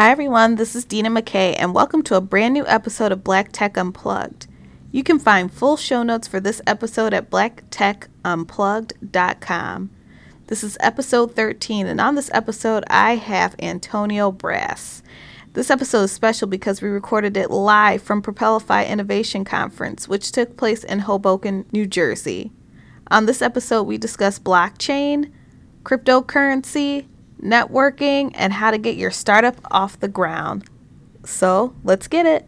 Hi, everyone. This is Dina McKay, and welcome to a brand new episode of Black Tech Unplugged. You can find full show notes for this episode at blacktechunplugged.com. This is episode 13, and on this episode, I have Antonio Brass. This episode is special because we recorded it live from Propelify Innovation Conference, which took place in Hoboken, New Jersey. On this episode, we discuss blockchain, cryptocurrency, networking, and how to get your startup off the ground. So let's get it.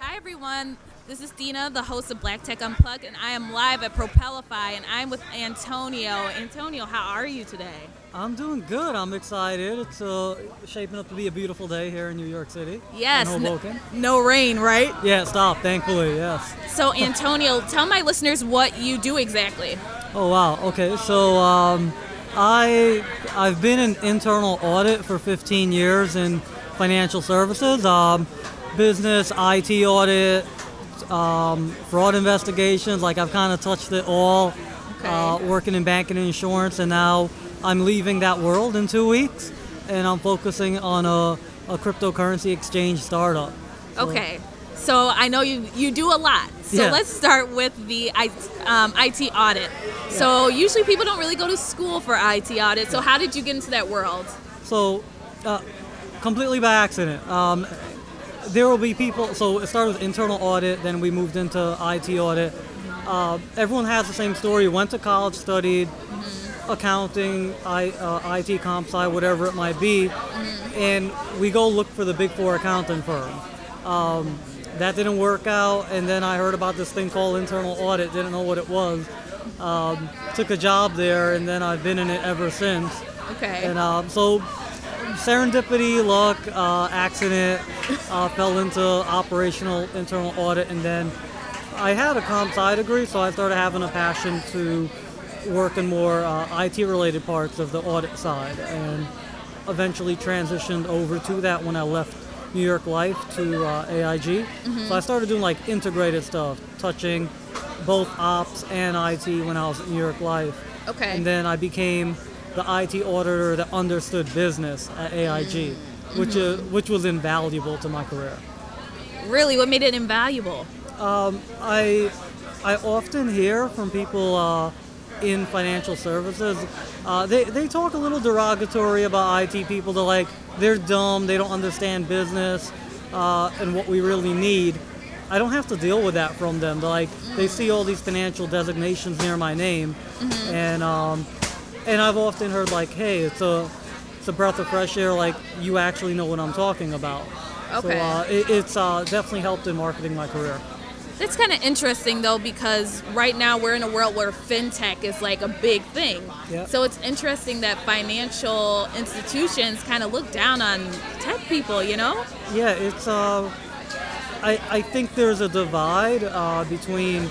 Hi, everyone. This is Dina, the host of Black Tech Unplugged, and I am live at Propelify, and I'm with Antonio. Antonio, how are you today? I'm doing good. I'm excited. It's uh, shaping up to be a beautiful day here in New York City. Yes. Hoboken. No rain, right? Yeah, stop. Thankfully, yes. So, Antonio, tell my listeners what you do exactly. Oh wow. Okay. So um, I I've been in internal audit for 15 years in financial services, um, business, IT audit, um, fraud investigations. Like I've kind of touched it all. Okay. Uh, working in banking and insurance, and now I'm leaving that world in two weeks, and I'm focusing on a, a cryptocurrency exchange startup. So- Okay. So I know you you do a lot. So Yeah. let's start with the um, IT audit. So usually people don't really go to school for IT audit. So how did you get into that world? So, uh, completely by accident. Um, there will be people. So it started with internal audit, then we moved into IT audit. Uh, everyone has the same story. Went to college, studied accounting, I, uh, IT comp sci, whatever it might be, and we go look for the big four accounting firm. Um, that didn't work out, and then I heard about this thing called internal audit. Didn't know what it was. Um, took a job there, and then I've been in it ever since. Okay. And um, so, serendipity, luck, uh, accident, uh, fell into operational internal audit, and then I had a comp sci degree, so I started having a passion to work in more uh, IT-related parts of the audit side, and eventually transitioned over to that when I left New York Life to uh, AIG. So I started doing like integrated stuff, touching both ops and IT when I was at New York Life. Okay. And then I became the IT auditor that understood business at AIG, which is, which was invaluable to my career. really, what made it invaluable? I I often hear from people uh, in financial services. Uh, they, they talk a little derogatory about IT people. They're like they're dumb. They don't understand business uh, and what we really need. I don't have to deal with that from them. They're like they see all these financial designations near my name, and um, and I've often heard like, hey, it's a it's a breath of fresh air. Like you actually know what I'm talking about. Okay. So uh, it, it's uh, definitely helped in marketing my career. That's kind of interesting though, because right now we're in a world where fintech is like a big thing. Yeah. So it's interesting that financial institutions kind of look down on tech people, you know? Yeah, it's. Uh, I I think there's a divide uh, between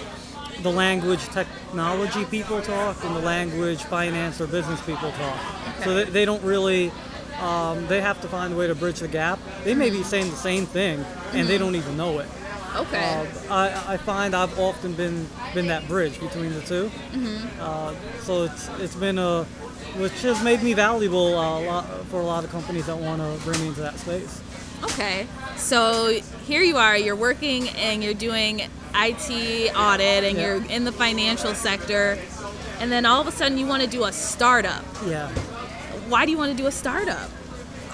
the language technology people talk and the language finance or business people talk. Okay. So they, they don't really. Um, they have to find a way to bridge the gap. They may be saying the same thing and they don't even know it. Okay. Uh, I, I find I've often been been that bridge between the 2 Uh, so it's it's been a which has made me valuable uh, a lot, for a lot of companies that want to bring me into that space. Okay, so here you are, you're working and you're doing IT audit and Yeah. you're in the financial sector, and then all of a sudden you want to do a startup. Yeah. Why do you want to do a startup?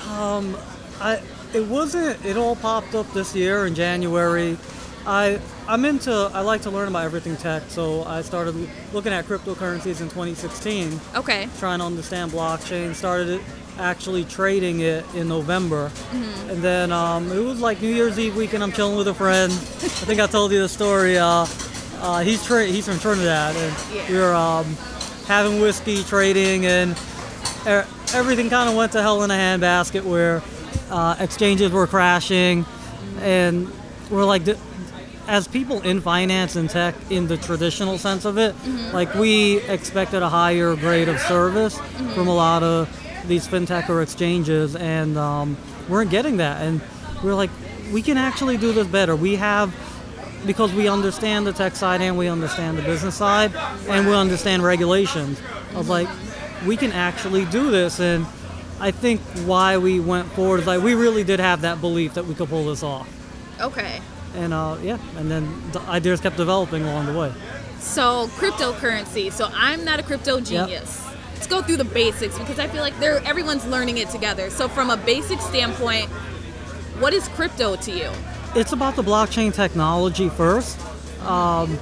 Um, I it wasn't it all popped up this year in January. I I'm into I like to learn about everything tech, so I started looking at cryptocurrencies in 2016, Okay, trying to understand blockchain. Started actually trading it in November, Mhm. and then um, it was like New Year's Eve weekend. I'm chilling with a friend. I think I told you the story. Uh, uh, he's tra- he's from Trinidad, and we were um, having whiskey, trading, and er- everything kind of went to hell in a handbasket where uh, exchanges were crashing, and we're like, as people in finance and tech, in the traditional sense of it, like we expected a higher grade of service from a lot of these fintech or exchanges, and um, weren't getting that. And we're like, we can actually do this better. We have because we understand the tech side and we understand the business side and we understand regulations. I was like, we can actually do this. And I think why we went forward is like we really did have that belief that we could pull this off. Okay. And uh, yeah, and then the ideas kept developing along the way. So cryptocurrency. So I'm not a crypto genius. Let's go through the basics because I feel like they're everyone's learning it together. So from a basic standpoint, what is crypto to you? It's about the blockchain technology first. Um,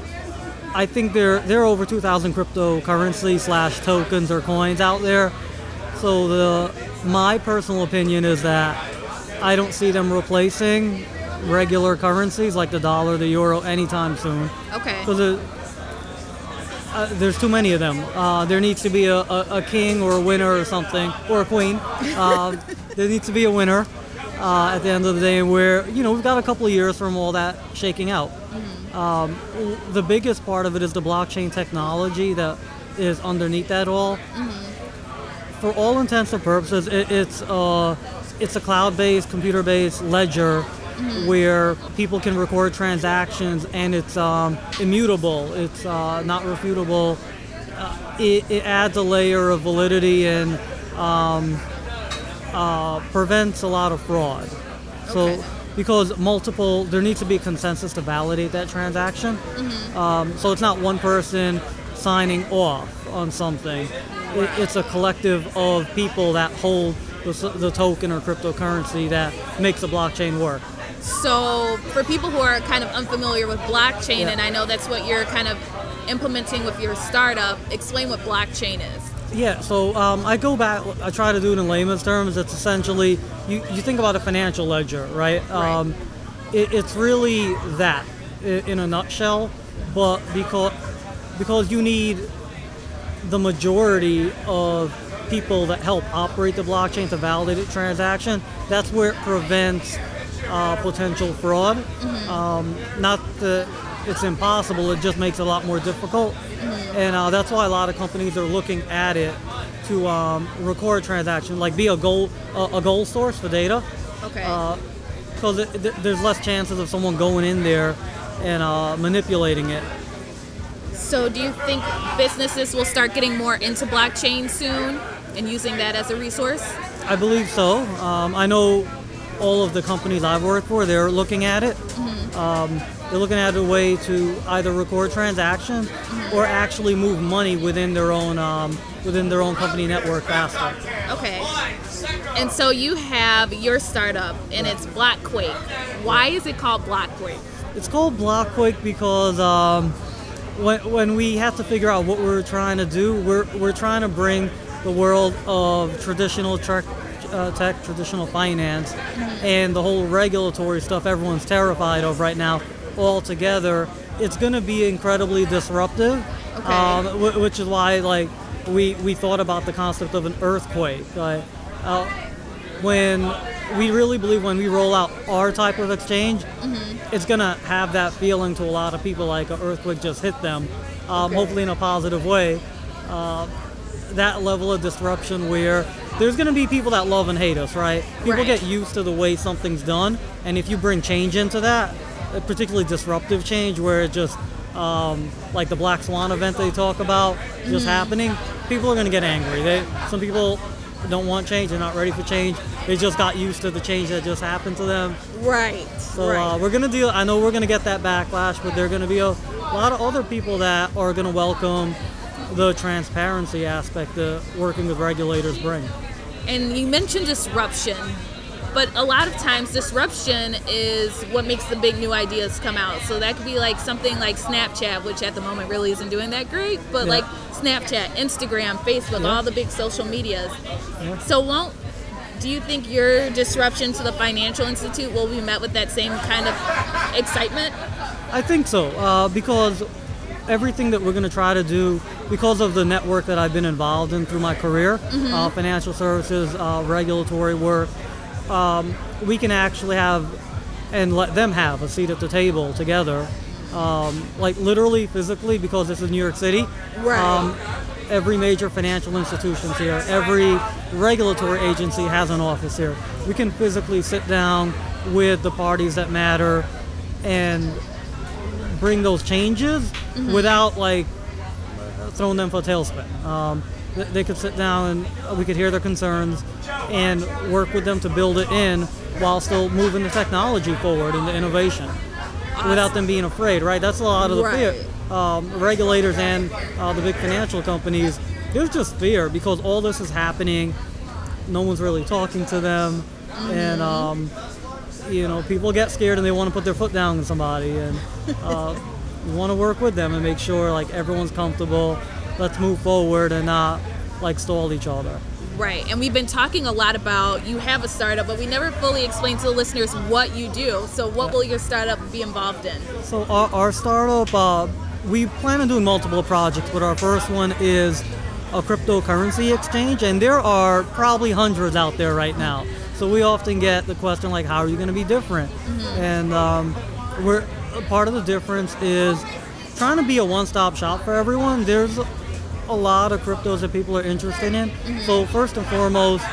I think there there are over 2,000 cryptocurrency slash tokens or coins out there. So the my personal opinion is that I don't see them replacing regular currencies like the dollar, the euro anytime soon. Okay. Because uh, there's too many of them. Uh, there needs to be a, a, a, king or a winner or something, or a queen. Uh, there needs to be a winner uh, at the end of the day where, you know, we've got a couple of years from all that shaking out. Mm-hmm. Um, the biggest part of it is the blockchain technology that is underneath that all. Mm-hmm. For all intents and purposes, it, it's, uh, it's a cloud-based, computer-based ledger mm-hmm. where people can record transactions and it's um, immutable, it's uh, not refutable. Uh, it, it, adds a layer of validity and um, uh, prevents a lot of fraud. So, okay. because multiple, there needs to be consensus to validate that transaction. Mm-hmm. Um, so it's not one person signing off on something. It, it's a collective of people that hold the, the token or cryptocurrency that makes the blockchain work. So, for people who are kind of unfamiliar with blockchain, yeah. and I know that's what you're kind of implementing with your startup, explain what blockchain is. Yeah, so um, I go back, I try to do it in layman's terms. It's essentially, you, you think about a financial ledger, right? right. Um, it, it's really that in a nutshell, but because, because you need the majority of people that help operate the blockchain to validate a transaction, that's where it prevents uh, potential fraud. Mm-hmm. Um, not that it's impossible, it just makes it a lot more difficult. Mm-hmm. And uh, that's why a lot of companies are looking at it to um, record transactions, like be a goal a goal source for data. Okay. Because uh, th- there's less chances of someone going in there and uh, manipulating it. So, do you think businesses will start getting more into blockchain soon and using that as a resource? I believe so. Um, I know all of the companies I've worked for, they're looking at it. Mm-hmm. Um, they're looking at a way to either record transactions mm-hmm. or actually move money within their own um, within their own company network faster. Okay. And so you have your startup, and it's Blockquake. Why is it called Blockquake? It's called Blockquake because um, when, when we have to figure out what we're trying to do, we're, we're trying to bring the world of traditional truck uh, tech, traditional finance, and the whole regulatory stuff everyone's terrified of right now all together, it's going to be incredibly disruptive. Okay. Um, w- which is why, like, we we thought about the concept of an earthquake. uh, when we really believe when we roll out our type of exchange, mm-hmm. it's gonna have that feeling to a lot of people, like an earthquake just hit them. Um, okay. Hopefully, in a positive way. Uh, that level of disruption where there's going to be people that love and hate us, right? People right. get used to the way something's done, and if you bring change into that, particularly disruptive change, where it just um, like the Black Swan event they talk about just mm-hmm. happening, people are going to get angry. They some people don't want change; they're not ready for change. They just got used to the change that just happened to them. Right. So right. Uh, we're going to deal. I know we're going to get that backlash, but there are going to be a lot of other people that are going to welcome the transparency aspect that working with regulators bring. And you mentioned disruption, but a lot of times disruption is what makes the big new ideas come out. So that could be like something like Snapchat, which at the moment really isn't doing that great, but yeah. like Snapchat, Instagram, Facebook, yeah. all the big social medias. Yeah. So won't do you think your disruption to the financial institute will be met with that same kind of excitement? I think so, uh, because everything that we're going to try to do because of the network that I've been involved in through my career, mm-hmm. uh, financial services, uh, regulatory work, um, we can actually have and let them have a seat at the table together, um, like literally, physically, because this is New York City. Right. Um, every major financial institution's here. Every regulatory agency has an office here. We can physically sit down with the parties that matter and bring those changes mm-hmm. without like throwing them for a tailspin. Um, they could sit down and we could hear their concerns and work with them to build it in while still moving the technology forward and the innovation without them being afraid, right? That's a lot of the Right. fear. Um, regulators and uh, the big financial companies, there's just fear because all this is happening. No one's really talking to them, and um, you know people get scared and they want to put their foot down on somebody, and uh, we want to work with them and make sure like everyone's comfortable. Let's move forward and not like stall each other. Right. And we've been talking a lot about you have a startup, but we never fully explained to the listeners what you do. So, what will your startup be involved in? So our, our startup, uh, we plan on doing multiple projects, but our first one is a cryptocurrency exchange, and there are probably hundreds out there right now. So we often get the question like, how are you going to be different? And um, we're part of the difference is trying to be a one-stop shop for everyone. There's a lot of cryptos that people are interested in. So first and foremost,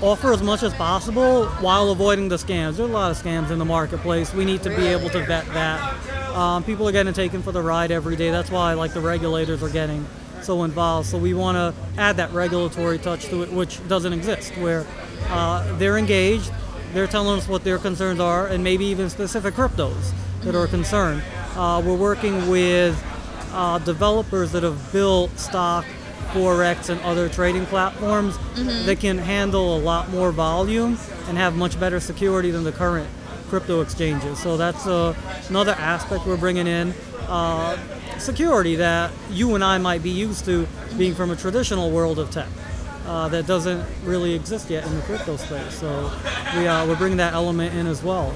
offer as much as possible while avoiding the scams. There's a lot of scams in the marketplace. We need to be able to vet that. Um, people are getting taken for the ride every day. That's why like the regulators are getting so involved. So we want to add that regulatory touch to it, which doesn't exist, where uh, they're engaged, they're telling us what their concerns are, and maybe even specific cryptos that are concerned. Uh, we're working with uh, developers that have built stock forex and other trading platforms that can handle a lot more volume and have much better security than the current crypto exchanges. So that's uh, another aspect we're bringing in. Uh, security that you and I might be used to being from a traditional world of tech. Uh, that doesn't really exist yet in the crypto space. So we, uh, we're bringing that element in as well.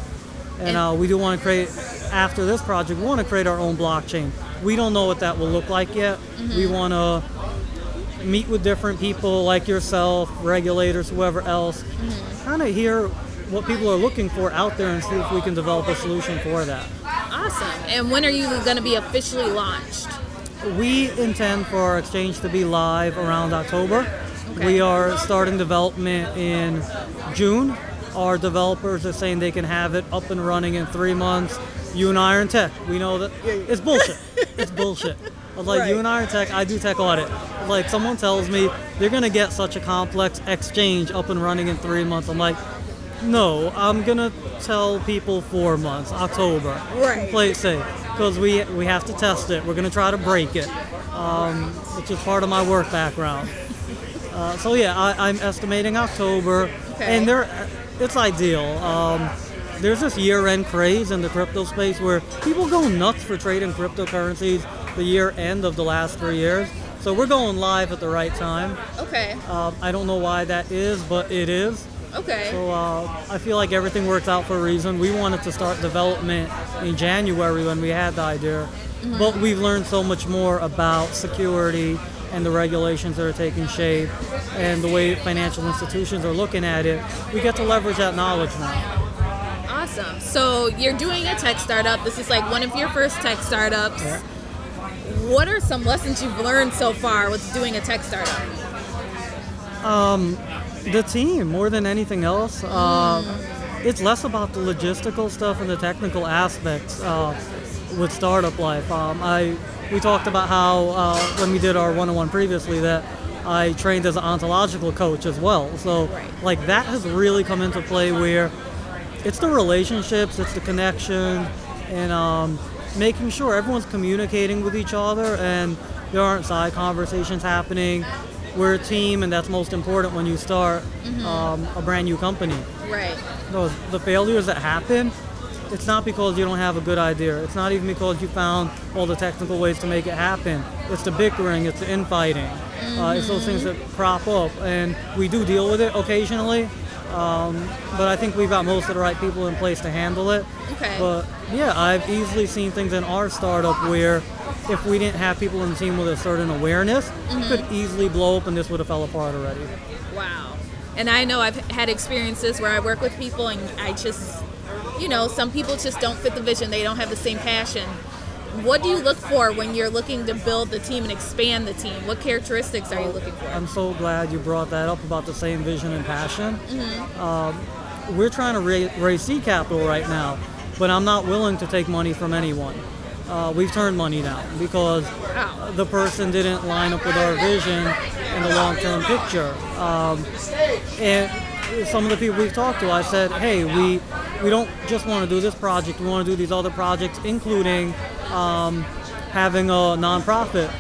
And uh, we do want to create, after this project, we want to create our own blockchain. We don't know what that will look like yet. We mm-hmm. want to meet with different people like yourself, regulators, whoever else, mm-hmm. kind of hear what people are looking for out there and see if we can develop a solution for that. Awesome. And when are you going to be officially launched? We intend for our exchange to be live around October. Okay. We are starting development in June. Our developers are saying they can have it up and running in three months. You and I are in tech. We know that it's bullshit. it's bullshit. But like you and I are in tech. I do tech audit. Like someone tells me they're gonna get such a complex exchange up and running in three months. I'm like, no, I'm gonna tell people four months, October. Right. Play it safe, because we we have to test it. We're gonna try to break it, um, which is part of my work background. Uh, so yeah, I, I'm estimating October, Okay. and there, it's ideal. Um, there's this year-end craze in the crypto space where people go nuts for trading cryptocurrencies the year end of the last three years. So we're going live at the right time. Okay. Um, I don't know why that is, but it is. Okay. So uh, I feel like everything works out for a reason. We wanted to start development in January when we had the idea, but we've learned so much more about security and the regulations that are taking shape and the way financial institutions are looking at it. We get to leverage that knowledge now. Awesome. So you're doing a tech startup. This is like one of your first tech startups. Yeah. What are some lessons you've learned so far with doing a tech startup? The team, more than anything else, uh, it's less about the logistical stuff and the technical aspects uh, with startup life. Um, I we talked about how uh, when we did our one-on-one previously that I trained as an ontological coach as well. So Right. like that has really come into play where it's the relationships, it's the connection, and um, making sure everyone's communicating with each other and there aren't side conversations happening. We're a team, and that's most important when you start um, a brand new company. Right. Those the failures that happen, it's not because you don't have a good idea. It's not even because you found all the technical ways to make it happen. It's the bickering, it's the infighting, uh, it's those things that crop up, and we do deal with it occasionally. Um, but I think we've got most of the right people in place to handle it. Okay. But yeah, I've easily seen things in our startup where if we didn't have people in the team with a certain awareness, it could easily blow up and this would have fell apart already. Wow. And I know I've had experiences where I work with people and I just, you know, some people just don't fit the vision. They don't have the same passion. What do you look for when you're looking to build the team and expand the team? What characteristics are you looking for? I'm so glad you brought that up about the same vision and passion. Um, we're trying to ra- raise seed capital right now, but I'm not willing to take money from anyone. uh, we've turned money down because Wow. the person didn't line up with our vision and the long-term picture. Um, and some of the people we've talked to, I said, hey, we we don't just want to do this project. We want to do these other projects, including um, having a nonprofit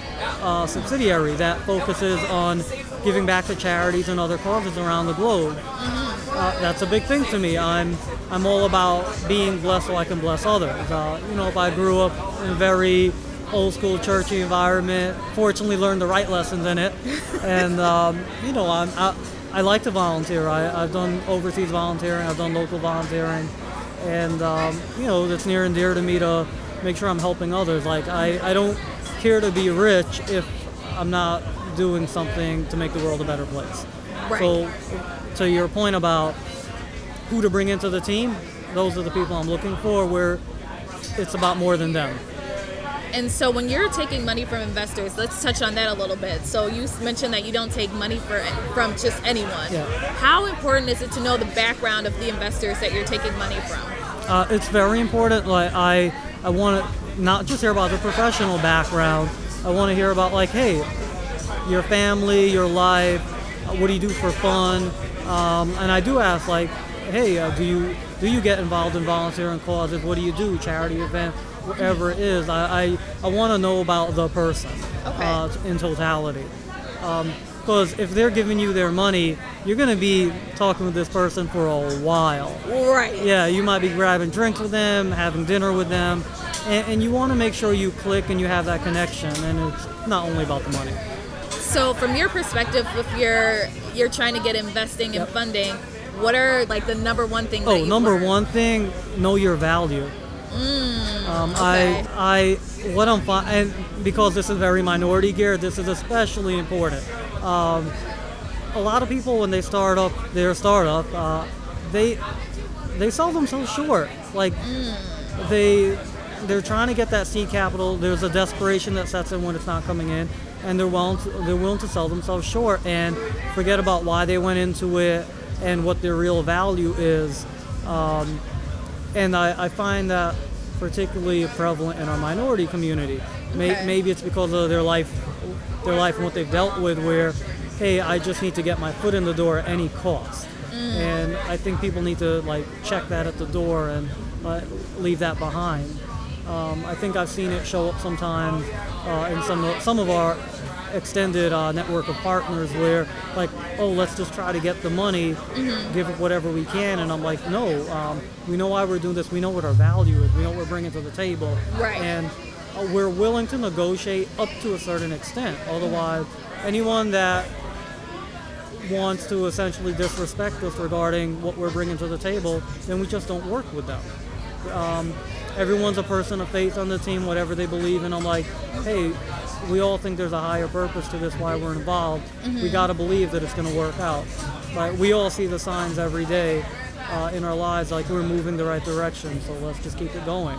uh, subsidiary that focuses on giving back to charities and other causes around the globe. Uh, that's a big thing to me. I'm I'm all about being blessed so I can bless others. Uh, you know, if I grew up in a very old school churchy environment, fortunately learned the right lessons in it, and um, you know, I'm, I I like to volunteer. I, I've done overseas volunteering. I've done local volunteering, and um, you know, it's near and dear to me to make sure I'm helping others. Like I, I don't care to be rich if I'm not doing something to make the world a better place. Right. So, to your point about who to bring into the team, those are the people I'm looking for. Where it's about more than them. And so when you're taking money from investors, let's touch on that a little bit. So you mentioned that you don't take money for, from just anyone. Yeah. How important is it to know the background of the investors that you're taking money from? Uh, it's very important. Like I, I want to not just hear about the professional background. I want to hear about like, hey, your family, your life. What do you do for fun? Um, and I do ask like, hey, uh, do you do you get involved in volunteering causes? What do you do? Charity event, whatever it is. I I, I want to know about the person Okay. uh, in totality. Because if they're giving you their money, you're going to be talking with this person for a while. Right. Yeah, you might be grabbing drinks with them, having dinner with them, and, and you want to make sure you click and you have that connection. And it's not only about the money. So from your perspective, if you're you're trying to get investing and Yep. funding, what are like the number one thing? Oh, number learned? one thing, know your value. um, okay. I, I, what I'm fi- and because this is very minority geared, this is especially important. Um, a lot of people when they start up their startup, uh, they they sell themselves short. Like they they're trying to get that seed capital. There's a desperation that sets in when it's not coming in, and they're willing to, they're willing to sell themselves short and forget about why they went into it and what their real value is. Um, and I, I find that particularly prevalent in our minority community. Okay. Maybe it's because of their life, their life and what they've dealt with. Where, hey, I just need to get my foot in the door at any cost. And I think people need to like check that at the door and uh, leave that behind. Um, I think I've seen it show up sometimes uh, in some of, some of our extended uh, network of partners where like oh let's just try to get the money give it whatever we can and i'm like no um, we know why we're doing this we know what our value is we know what we're bringing to the table Right. and we're willing to negotiate up to a certain extent otherwise anyone that wants to essentially disrespect us regarding what we're bringing to the table then we just don't work with them um, everyone's a person of faith on the team, whatever they believe in. I'm like, hey, we all think there's a higher purpose to this, why we're involved. We got to believe that it's going to work out. Like we all see the signs every day uh, in our lives, like we're moving the right direction. So let's just keep it going.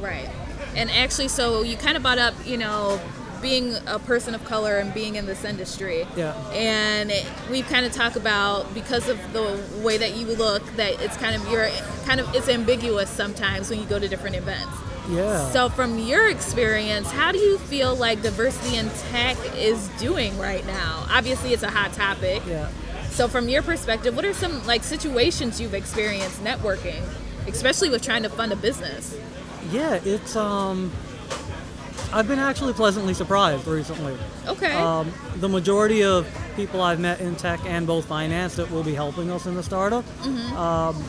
Right. And actually, so you kind of brought up, you know, being a person of color and being in this industry. Yeah. And it, we kind of talk about because of the way that you look, that it's kind of you're kind of it's ambiguous sometimes when you go to different events. Yeah. So, from your experience, how do you feel like diversity in tech is doing right now? Obviously, it's a hot topic. yeah. So, from your perspective, what are some like situations you've experienced networking, especially with trying to fund a business? Yeah, it's um. I've been actually pleasantly surprised recently. Okay. Um, the majority of people I've met in tech and both finance that will be helping us in the startup um,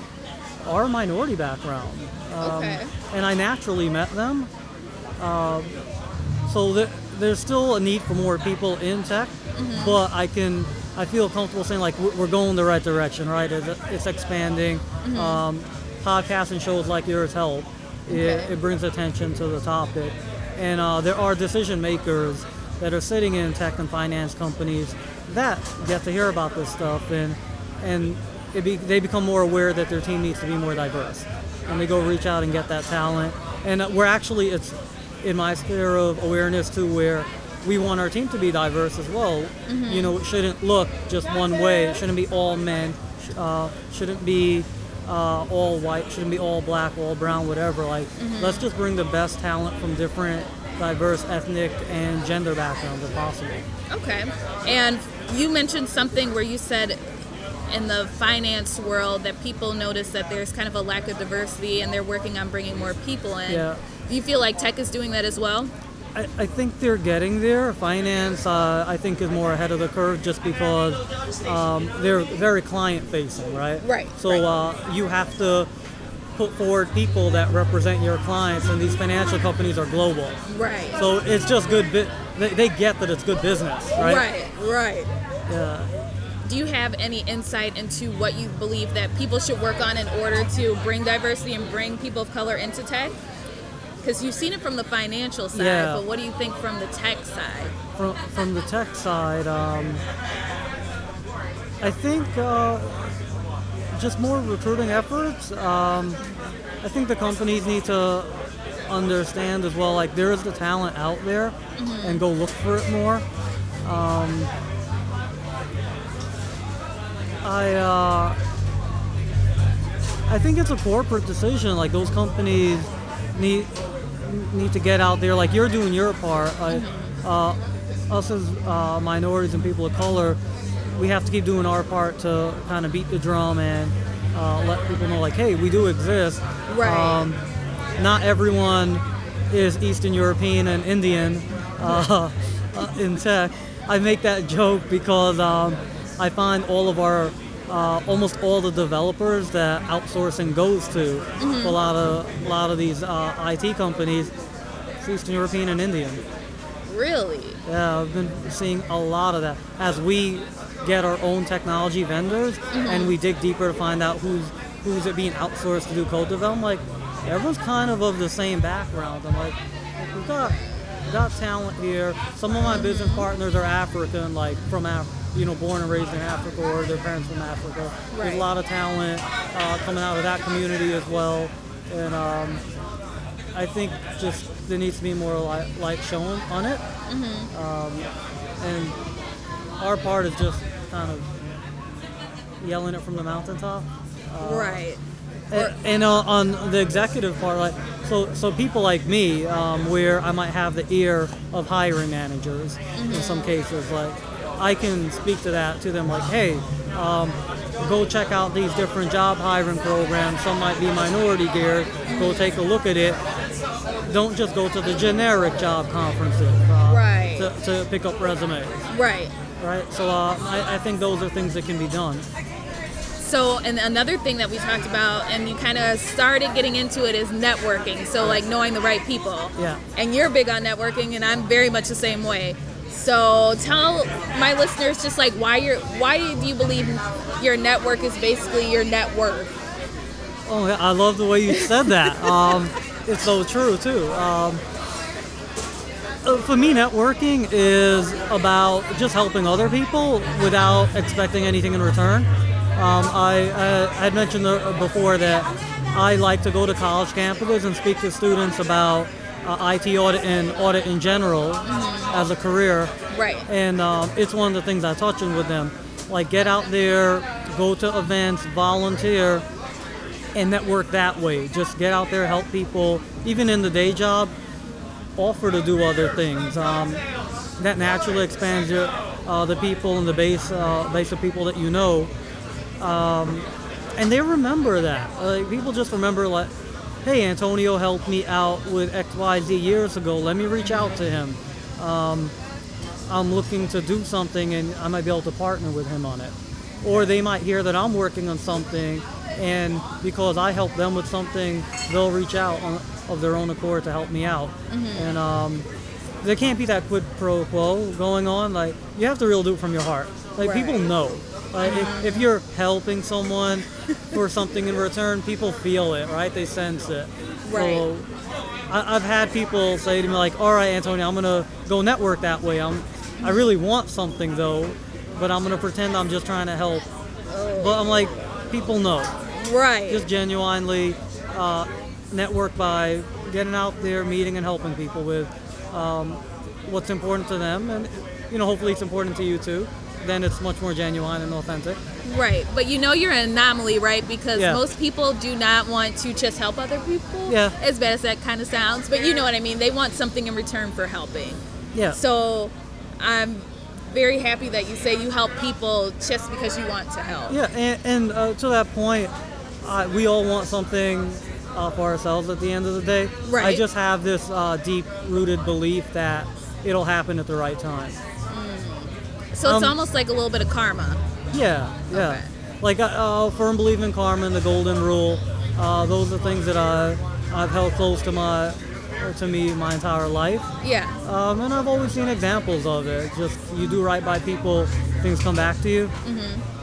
are minority background. Um, Okay. And I naturally met them. Um, so th- there's still a need for more people in tech, but I can, I feel comfortable saying like we're going the right direction, right? It's, it's expanding. Um, podcasts and shows like yours help. It, it brings attention to the topic. And uh, there are decision makers that are sitting in tech and finance companies that get to hear about this stuff and and it be, they become more aware that their team needs to be more diverse. And they go reach out and get that talent. And we're actually it's in my sphere of awareness too where we want our team to be diverse as well. You know it shouldn't look just one way. It shouldn't be all men. Uh, shouldn't be uh, all white, shouldn't be all black, all brown, whatever. Like, let's just bring the best talent from different, diverse ethnic and gender backgrounds if possible. Okay. And you mentioned something where you said in the finance world that people notice that there's kind of a lack of diversity and they're working on bringing more people in. Yeah. Do you feel like tech is doing that as well? I, I think they're getting there. Finance, uh, I think, is more ahead of the curve just because um, they're very client facing, right? Right, So right. Uh, you have to put forward people that represent your clients, and these financial companies are global. Right. So it's just good. Bi- they, they get that it's good business, right? Right, right. Yeah. Do you have any insight into what you believe that people should work on in order to bring diversity and bring people of color into tech? Because you've seen it from the financial side, Yeah. but what do you think from the tech side? From from the tech side, um, I think uh, just more recruiting efforts. Um, I think the companies need to understand as well, like there is the talent out there, and go look for it more. Um, I uh, I think it's a corporate decision. Like those companies need need to get out there. Like you're doing your part. Like uh, us as uh, minorities and people of color, we have to keep doing our part to kind of beat the drum and uh, let people know, like, hey, we do exist. Right. Um, not everyone is Eastern European and Indian uh, uh, in tech. I make that joke because um, I find all of our, uh, almost all the developers that outsourcing goes to, a lot of, a lot of these uh, IT companies, Eastern European and Indian. Really? Yeah, I've been seeing a lot of that as we get our own technology vendors and we dig deeper to find out who's who's it being outsourced to do code development. Like everyone's kind of of the same background. I'm like, we've got we've got talent here. Some of my business partners are African, like from Af- you know, born and raised in Africa, or their parents from Africa. There's Right. a lot of talent uh, coming out of that community as well, and um, I think just there needs to be more light, light shown on it. Um, and our part is just kind of yelling it from the mountaintop. right. And, and uh, on the executive part, like so, so people like me, um, where I might have the ear of hiring managers in some cases, like I can speak to that to them, like, hey, um, go check out these different job hiring programs. Some might be minority geared. Go take a look at it. Don't just go to the generic job conferences uh, Right. to, to pick up resumes, Right. right? So uh, I, I think those are things that can be done. So, and another thing that we talked about, and you kind of started getting into it, is networking. So, like knowing the right people. Yeah. And you're big on networking, and I'm very much the same way. So, tell my listeners just like why you're, why do you believe your network is basically your net worth? Oh, yeah, I love the way you said that. Um, it's so true too. Um, uh, for me, networking is about just helping other people without expecting anything in return. Um, I, I, I had mentioned uh, before that I like to go to college campuses and speak to students about uh, IT audit and audit in general as a career. Right. And um, it's one of the things I touch on with them. Like, get out there, go to events, volunteer, and network that way. Just get out there, help people, even in the day job, offer to do other things. Um, that naturally expands your, uh, the people and the base, uh, base of people that you know. Um, and they remember that. Like, people just remember, like, hey, Antonio helped me out with XYZ years ago. Let me reach out to him. Um, I'm looking to do something and I might be able to partner with him on it. Or they might hear that I'm working on something and because I help them with something, they'll reach out on, of their own accord to help me out. And um, there can't be that quid pro quo going on. Like, you have to really do it from your heart. Like, people know. Like, if, if you're helping someone for something in return, people feel it, right? They sense it. Right. So, I, I've had people say to me like, "All right, Antonio, I'm gonna go network that way. I'm, I really want something though, but I'm gonna pretend I'm just trying to help." But I'm like, people know. Right. Just genuinely uh, network by getting out there, meeting, and helping people with um, what's important to them, and you know, hopefully it's important to you too. Then it's much more genuine and authentic. Right, but you know you're an anomaly, right? Because Yeah. most people do not want to just help other people. Yeah. As bad as that kind of sounds, but you know what I mean. They want something in return for helping. Yeah. So I'm very happy that you say you help people just because you want to help. Yeah, and, and uh, to that point, uh, we all want something uh, for ourselves at the end of the day. Right. I just have this uh, deep-rooted belief that it'll happen at the right time. So it's Um, almost like a little bit of karma. Yeah, yeah. Okay. Like I uh, firm believe in karma and the golden rule. Uh, those are things that I I've held close to my to me my entire life. Yeah. Um, and I've always seen examples of it. Just you do right by people, things come back to you.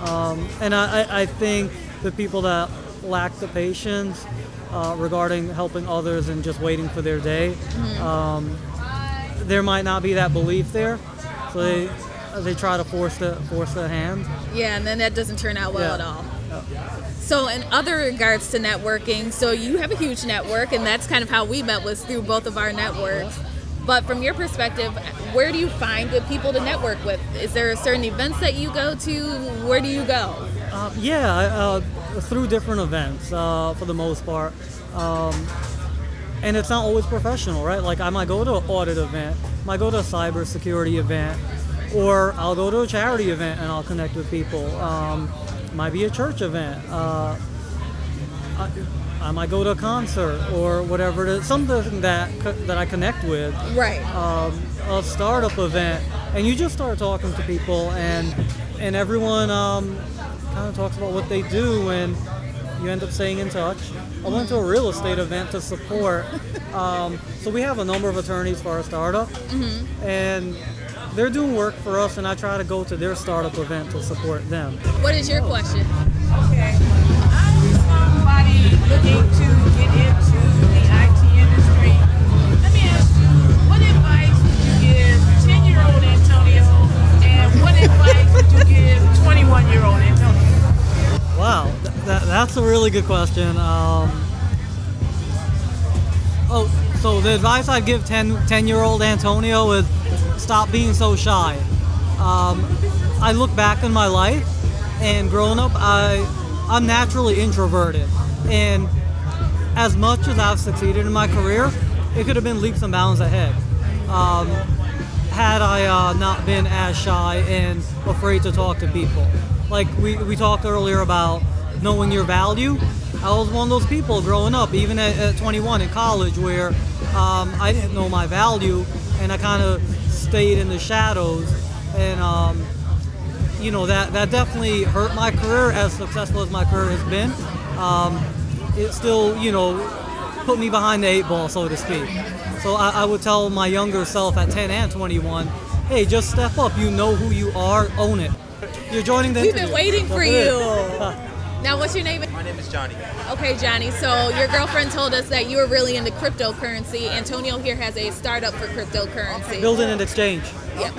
Um, and I, I- I think the people that lack the patience uh, regarding helping others and just waiting for their day, um, there might not be that belief there. So they they try to force the force the hand. Yeah, and then that doesn't turn out well Yeah. at all. So, in other regards to networking, so you have a huge network, and that's kind of how we met was through both of our networks. But from your perspective, where do you find good people to network with? Is there certain events that you go to? Where do you go? Uh, yeah, uh, through different events uh, for the most part. Um, and it's not always professional, right? Like I might go to an audit event, might go to a cybersecurity event, or I'll go to a charity event and I'll connect with people. Um, might be a church event. Uh, I, I might go to a concert or whatever it is, something that that I connect with Right. um, a startup event, and you just start talking to people, and and everyone um, kind of talks about what they do, and you end up staying in touch. I went to a real estate event to support, um, so we have a number of attorneys for our startup, and they're doing work for us, and I try to go to their startup event to support them. What is your question? Okay. I'm somebody looking to get into the IT industry. Let me ask you, what advice would you give 10 year old Antonio and what advice would you give 21 year old Antonio? Wow, th- that, that's a really good question. Um, oh, so the advice I'd give 10, 10 year old Antonio is stop being so shy. Um, I look back in my life, and growing up, I, I'm naturally introverted. And as much as I've succeeded in my career, it could have been leaps and bounds ahead. Um, had I uh, not been as shy and afraid to talk to people. Like we, we talked earlier about knowing your value. I was one of those people growing up, even at, at 21 in college, where um, I didn't know my value and I kind of stayed in the shadows. And, um, you know, that, that definitely hurt my career as successful as my career has been. Um, it still, you know, put me behind the eight ball, so to speak. So I, I would tell my younger self at 10 and 21, hey, just step up. You know who you are, own it. You're joining the We've been waiting for you. Now, what's your name? My name is Johnny. Okay, Johnny. So your girlfriend told us that you were really into cryptocurrency. Antonio here has a startup for cryptocurrency. building an exchange. Yep.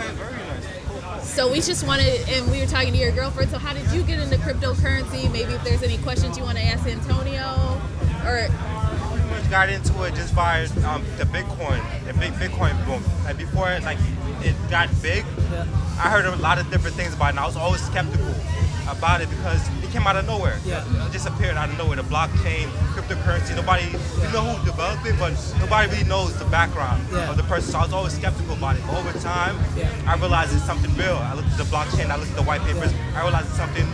So we just wanted, and we were talking to your girlfriend. So how did you get into cryptocurrency? Maybe if there's any questions you want to ask Antonio, or Pretty much got into it just by um, the Bitcoin, the big Bitcoin boom. Like before, it, like it got big. Yeah. I heard a lot of different things about it, and I was always skeptical about it because it came out of nowhere. Yeah. It just appeared out of nowhere. The blockchain, cryptocurrency. Nobody, you know who developed it, but nobody really knows the background Yeah. of the person. So I was always skeptical about it. But over time, Yeah. I realized it's something real. I looked at the blockchain. I looked at the white papers. I realized it's something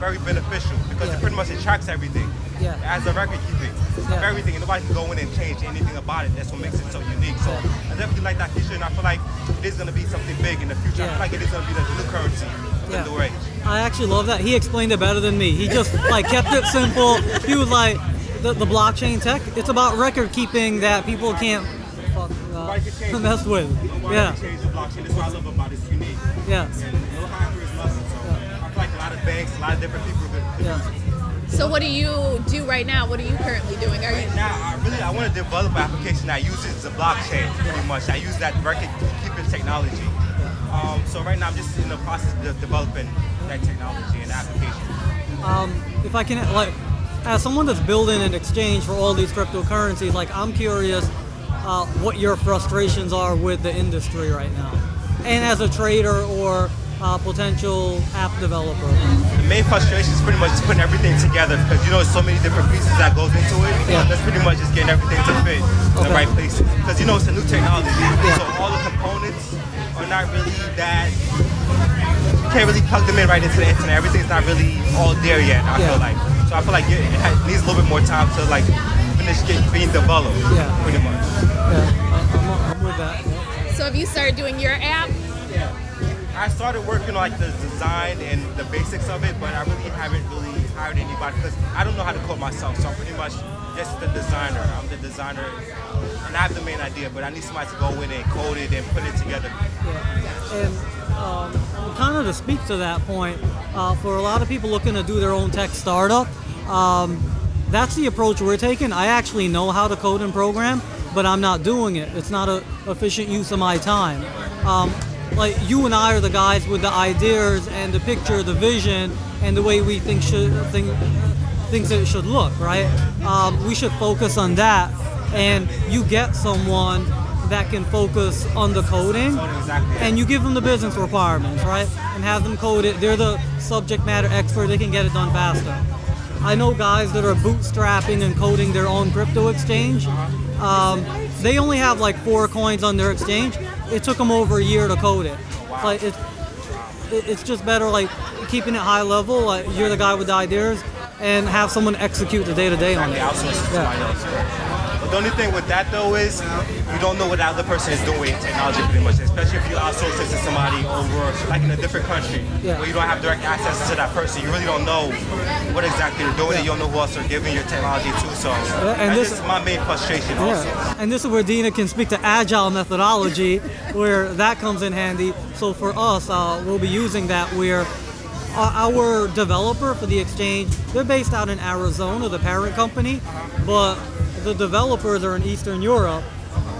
very beneficial because Yeah. it pretty much it tracks everything. Yeah. Has a record keeping of Yeah. everything, and nobody can go in and change anything about it. That's what makes it so unique. So. I definitely like that feature, and I feel like it is going to be something big in the future. I Yeah. feel like it is going to be the new currency Yeah. in the way. I actually love that. He explained it better than me. He just like kept it simple. He was like, the, the blockchain tech, it's about record keeping that people can't fuck, Nobody can change uh, mess with. Nobody Yeah, can change the blockchain. That's what I love about it. It's unique. yeah, And no hacker is nothing. So I feel like a lot of banks, a lot of different people could, could yeah. Use it. so what do you do right now? What are you currently doing? Are you Right now, I really I want to develop an application that uses the blockchain pretty much. I use that record keeping technology. Um, so right now, I'm just in the process of developing that technology and application. um, if I can, like, as someone that's building an exchange for all these cryptocurrencies, like, I'm curious uh, what your frustrations are with the industry right now. And as a trader or uh, potential app developer? The main frustration is pretty much just putting everything together because you know there's so many different pieces that goes into it. Yeah. That's pretty much just getting everything to fit in Okay. the right places because you know it's a new technology. So all the components are not really that. You can't really plug them in right into the internet. Everything's not really all there yet. I Yeah. feel like. So I feel like it, it needs a little bit more time to like finish get, being developed. Yeah. Pretty much. Yeah, I- I'm, I'm with that. yeah. So have you started doing your app? I started working on like the design and the basics of it, but I really haven't really hired anybody because I don't know how to code myself. So I'm pretty much just the designer. I'm the designer, and I have the main idea, but I need somebody to go in and code it and put it together. Yeah. And um, kind of to speak to that point, uh, for a lot of people looking to do their own tech startup, um, that's the approach we're taking. I actually know how to code and program, but I'm not doing it. It's not a efficient use of my time. Um, like you and I are the guys with the ideas and the picture, the vision, and the way we think should think things that it should look. Right? Um, we should focus on that, and you get someone that can focus on the coding and you give them the business requirements, right? And have them code it. They're the subject matter expert. They can get it done faster. I know guys that are bootstrapping and coding their own crypto exchange. Um, they only have like four coins on their exchange. It took them over a year to code it. Like it's it- it's just better like keeping it high level. Like you're the guy with the ideas, and have someone execute the day to day on it. Yeah. Somebody else. But the only thing with that though is you don't know what the other person is doing technology pretty much, especially if you outsource it to somebody over like in a different country Yeah. where you don't have direct access to that person. You really don't know what exactly they're doing. and You don't know who else they're giving your technology to. So and this- is my main frustration also. And this is where Dina can speak to agile methodology, where that comes in handy. So for us, uh, we'll be using that where our developer for the exchange, they're based out in Arizona, the parent company, but the developers are in Eastern Europe,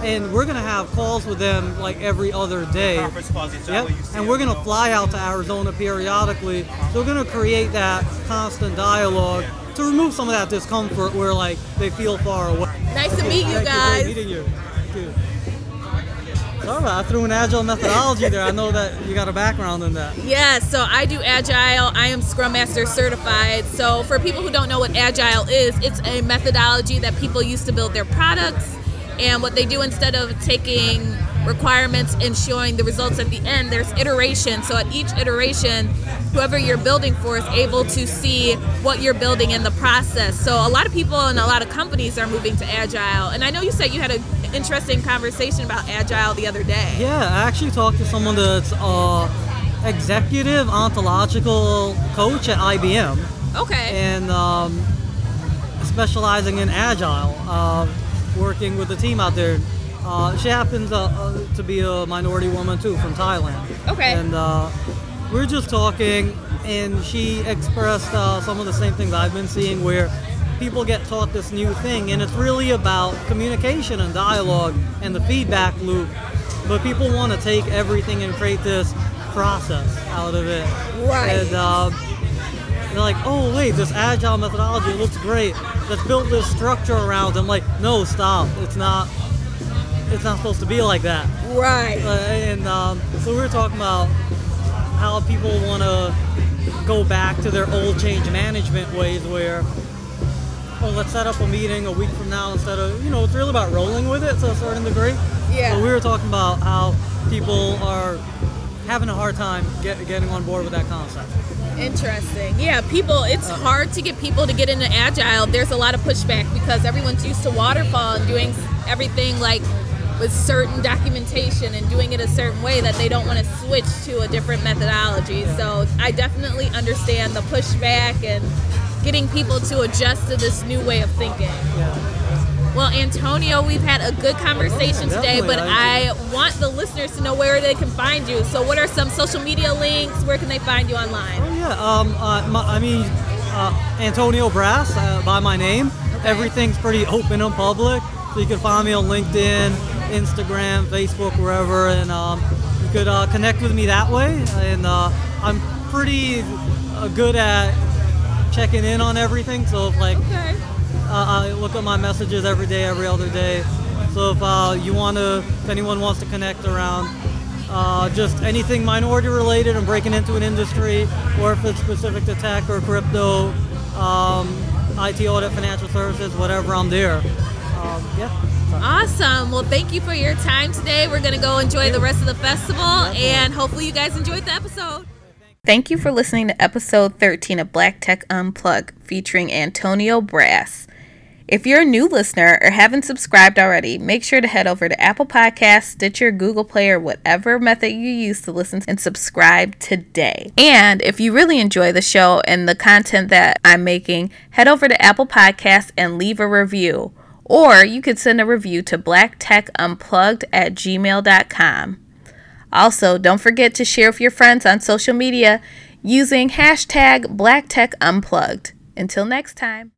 and we're gonna have calls with them like every other day. Conference calls, Yep. way you see And we're gonna fly out to Arizona periodically. So we're gonna create that constant dialogue to remove some of that discomfort where like they feel far away. Nice to meet you Thank guys. Great meeting you. I threw an agile methodology there. I know that you got a background in that. Yeah, so I do Agile. I am Scrum Master certified. So for people who don't know what Agile is, it's a methodology that people use to build their products. And what they do instead of taking requirements and showing the results at the end, there's iteration. So at each iteration, whoever you're building for is able to see what you're building in the process. So a lot of people and a lot of companies are moving to Agile. And I know you said you had an interesting conversation about Agile the other day. Yeah, I actually talked to someone that's uh, executive ontological coach at IBM Okay. and um, specializing in agile, uh, working with the team out there. Uh, she happens uh, uh, to be a minority woman too from Thailand. Okay. And uh, we are just talking, and she expressed uh, some of the same things I've been seeing where people get taught this new thing, and it's really about communication and dialogue and the feedback loop. But people want to take everything and create this process out of it. Right. And uh, they're like, oh wait, this agile methodology looks great. Let's build this structure around. it." I'm like, no, stop. It's not. It's not supposed to be like that. right. Uh, and um, so we were talking about how people want to go back to their old change management ways where oh let's set up a meeting a week from now instead of you know it's really about rolling with it to a certain degree Yeah. so we were talking about how people are having a hard time get, getting on board with that concept Interesting. Yeah, people, it's uh, hard to get people to get into agile. There's a lot of pushback because everyone's used to waterfall and doing everything like with certain documentation and doing it a certain way that they don't want to switch to a different methodology. So I definitely understand the pushback and getting people to adjust to this new way of thinking. yeah Well, Antonio, we've had a good conversation today, but I I want the listeners to know where they can find you. So, what are some social media links? Where can they find you online? Oh yeah, um, uh, my, I mean, uh, Antonio Brass uh, by my name. Everything's pretty open and public, so you can find me on LinkedIn, Instagram, Facebook, wherever, and um, you could uh, connect with me that way. And uh, I'm pretty uh, good at checking in on everything. So if like Okay. uh, I look at my messages every day, every other day. So if uh, you want to, if anyone wants to connect around uh, just anything minority related and breaking into an industry, or if it's specific to tech or crypto, um, IT audit, financial services, whatever, I'm there. Um, yeah. Awesome. Well, thank you for your time today. We're going to go enjoy the rest of the festival, and hopefully, you guys enjoyed the episode. Thank you for listening to episode 13 of Black Tech Unplugged featuring Antonio Brass. If you're a new listener or haven't subscribed already, make sure to head over to Apple Podcasts, Stitcher, Google Play, or whatever method you use to listen and subscribe today. And if you really enjoy the show and the content that I'm making, head over to Apple Podcasts and leave a review. Or you could send a review to blacktechunplugged at gmail.com. Also, don't forget to share with your friends on social media using hashtag BlackTechUnplugged. Until next time.